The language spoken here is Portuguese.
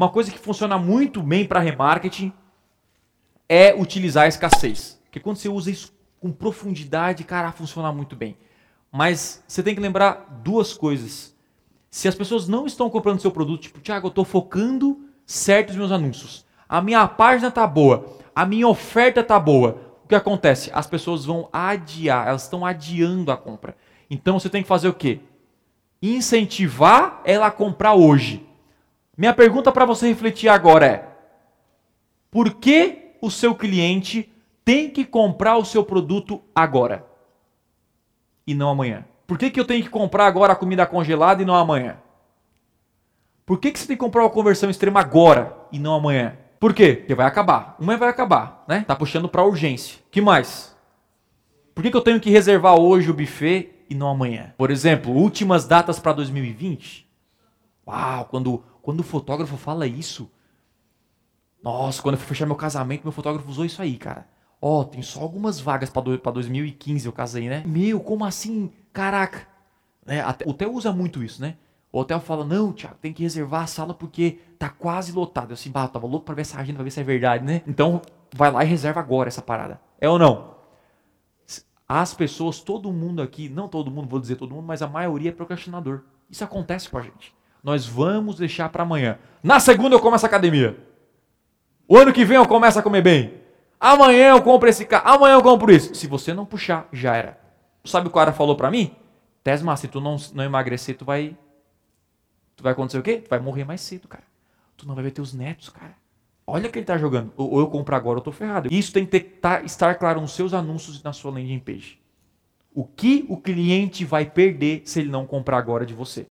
Uma coisa que funciona muito bem para remarketing é utilizar a escassez. Porque quando você usa isso com profundidade, cara, funciona muito bem. Mas você tem que lembrar duas coisas. Se as pessoas não estão comprando seu produto, tipo, Thiago, eu estou focando certo meus anúncios. A minha página tá boa, a minha oferta tá boa. O que acontece? As pessoas vão adiar, elas estão adiando a compra. Então você tem que fazer o quê? Incentivar ela a comprar hoje. Minha pergunta para você refletir agora é: por que o seu cliente tem que comprar o seu produto agora e não amanhã? Por que, que eu tenho que comprar agora a comida congelada e não amanhã? Por que, que você tem que comprar uma conversão extrema agora e não amanhã? Por quê? Porque vai acabar. Uma vai acabar, né? Tá puxando para urgência. Que mais? Por que, que eu tenho que reservar hoje o buffet e não amanhã? Por exemplo, últimas datas para 2020. Uau, quando quando o fotógrafo fala isso, nossa, quando eu fui fechar meu casamento, meu fotógrafo usou isso aí, cara. Ó, oh, tem só algumas vagas para 2015 eu casei, né? Meu, como assim? Caraca. Né? Até, o hotel usa muito isso, né? O hotel fala, não, Thiago, tem que reservar a sala porque tá quase lotado. Eu assim, bah, tava louco pra ver essa agenda, pra ver se é verdade, né? Então, vai lá e reserva agora essa parada. É ou não? As pessoas, todo mundo aqui, não todo mundo, vou dizer todo mundo, mas a maioria é procrastinador. Isso acontece com a gente. Nós vamos deixar para amanhã. Na segunda eu começo a academia. O ano que vem eu começo a comer bem. Amanhã eu compro esse carro. Amanhã eu compro isso. Se você não puxar, já era. Sabe o que o cara falou para mim? Tesma, se tu não, não emagrecer, tu vai. Tu vai acontecer o quê? Tu vai morrer mais cedo, cara. Tu não vai ver teus netos, cara. Olha que ele tá jogando. Ou eu compro agora, eu tô ferrado. Isso tem que tá, estar claro nos seus anúncios e na sua landing page. O que o cliente vai perder se ele não comprar agora de você?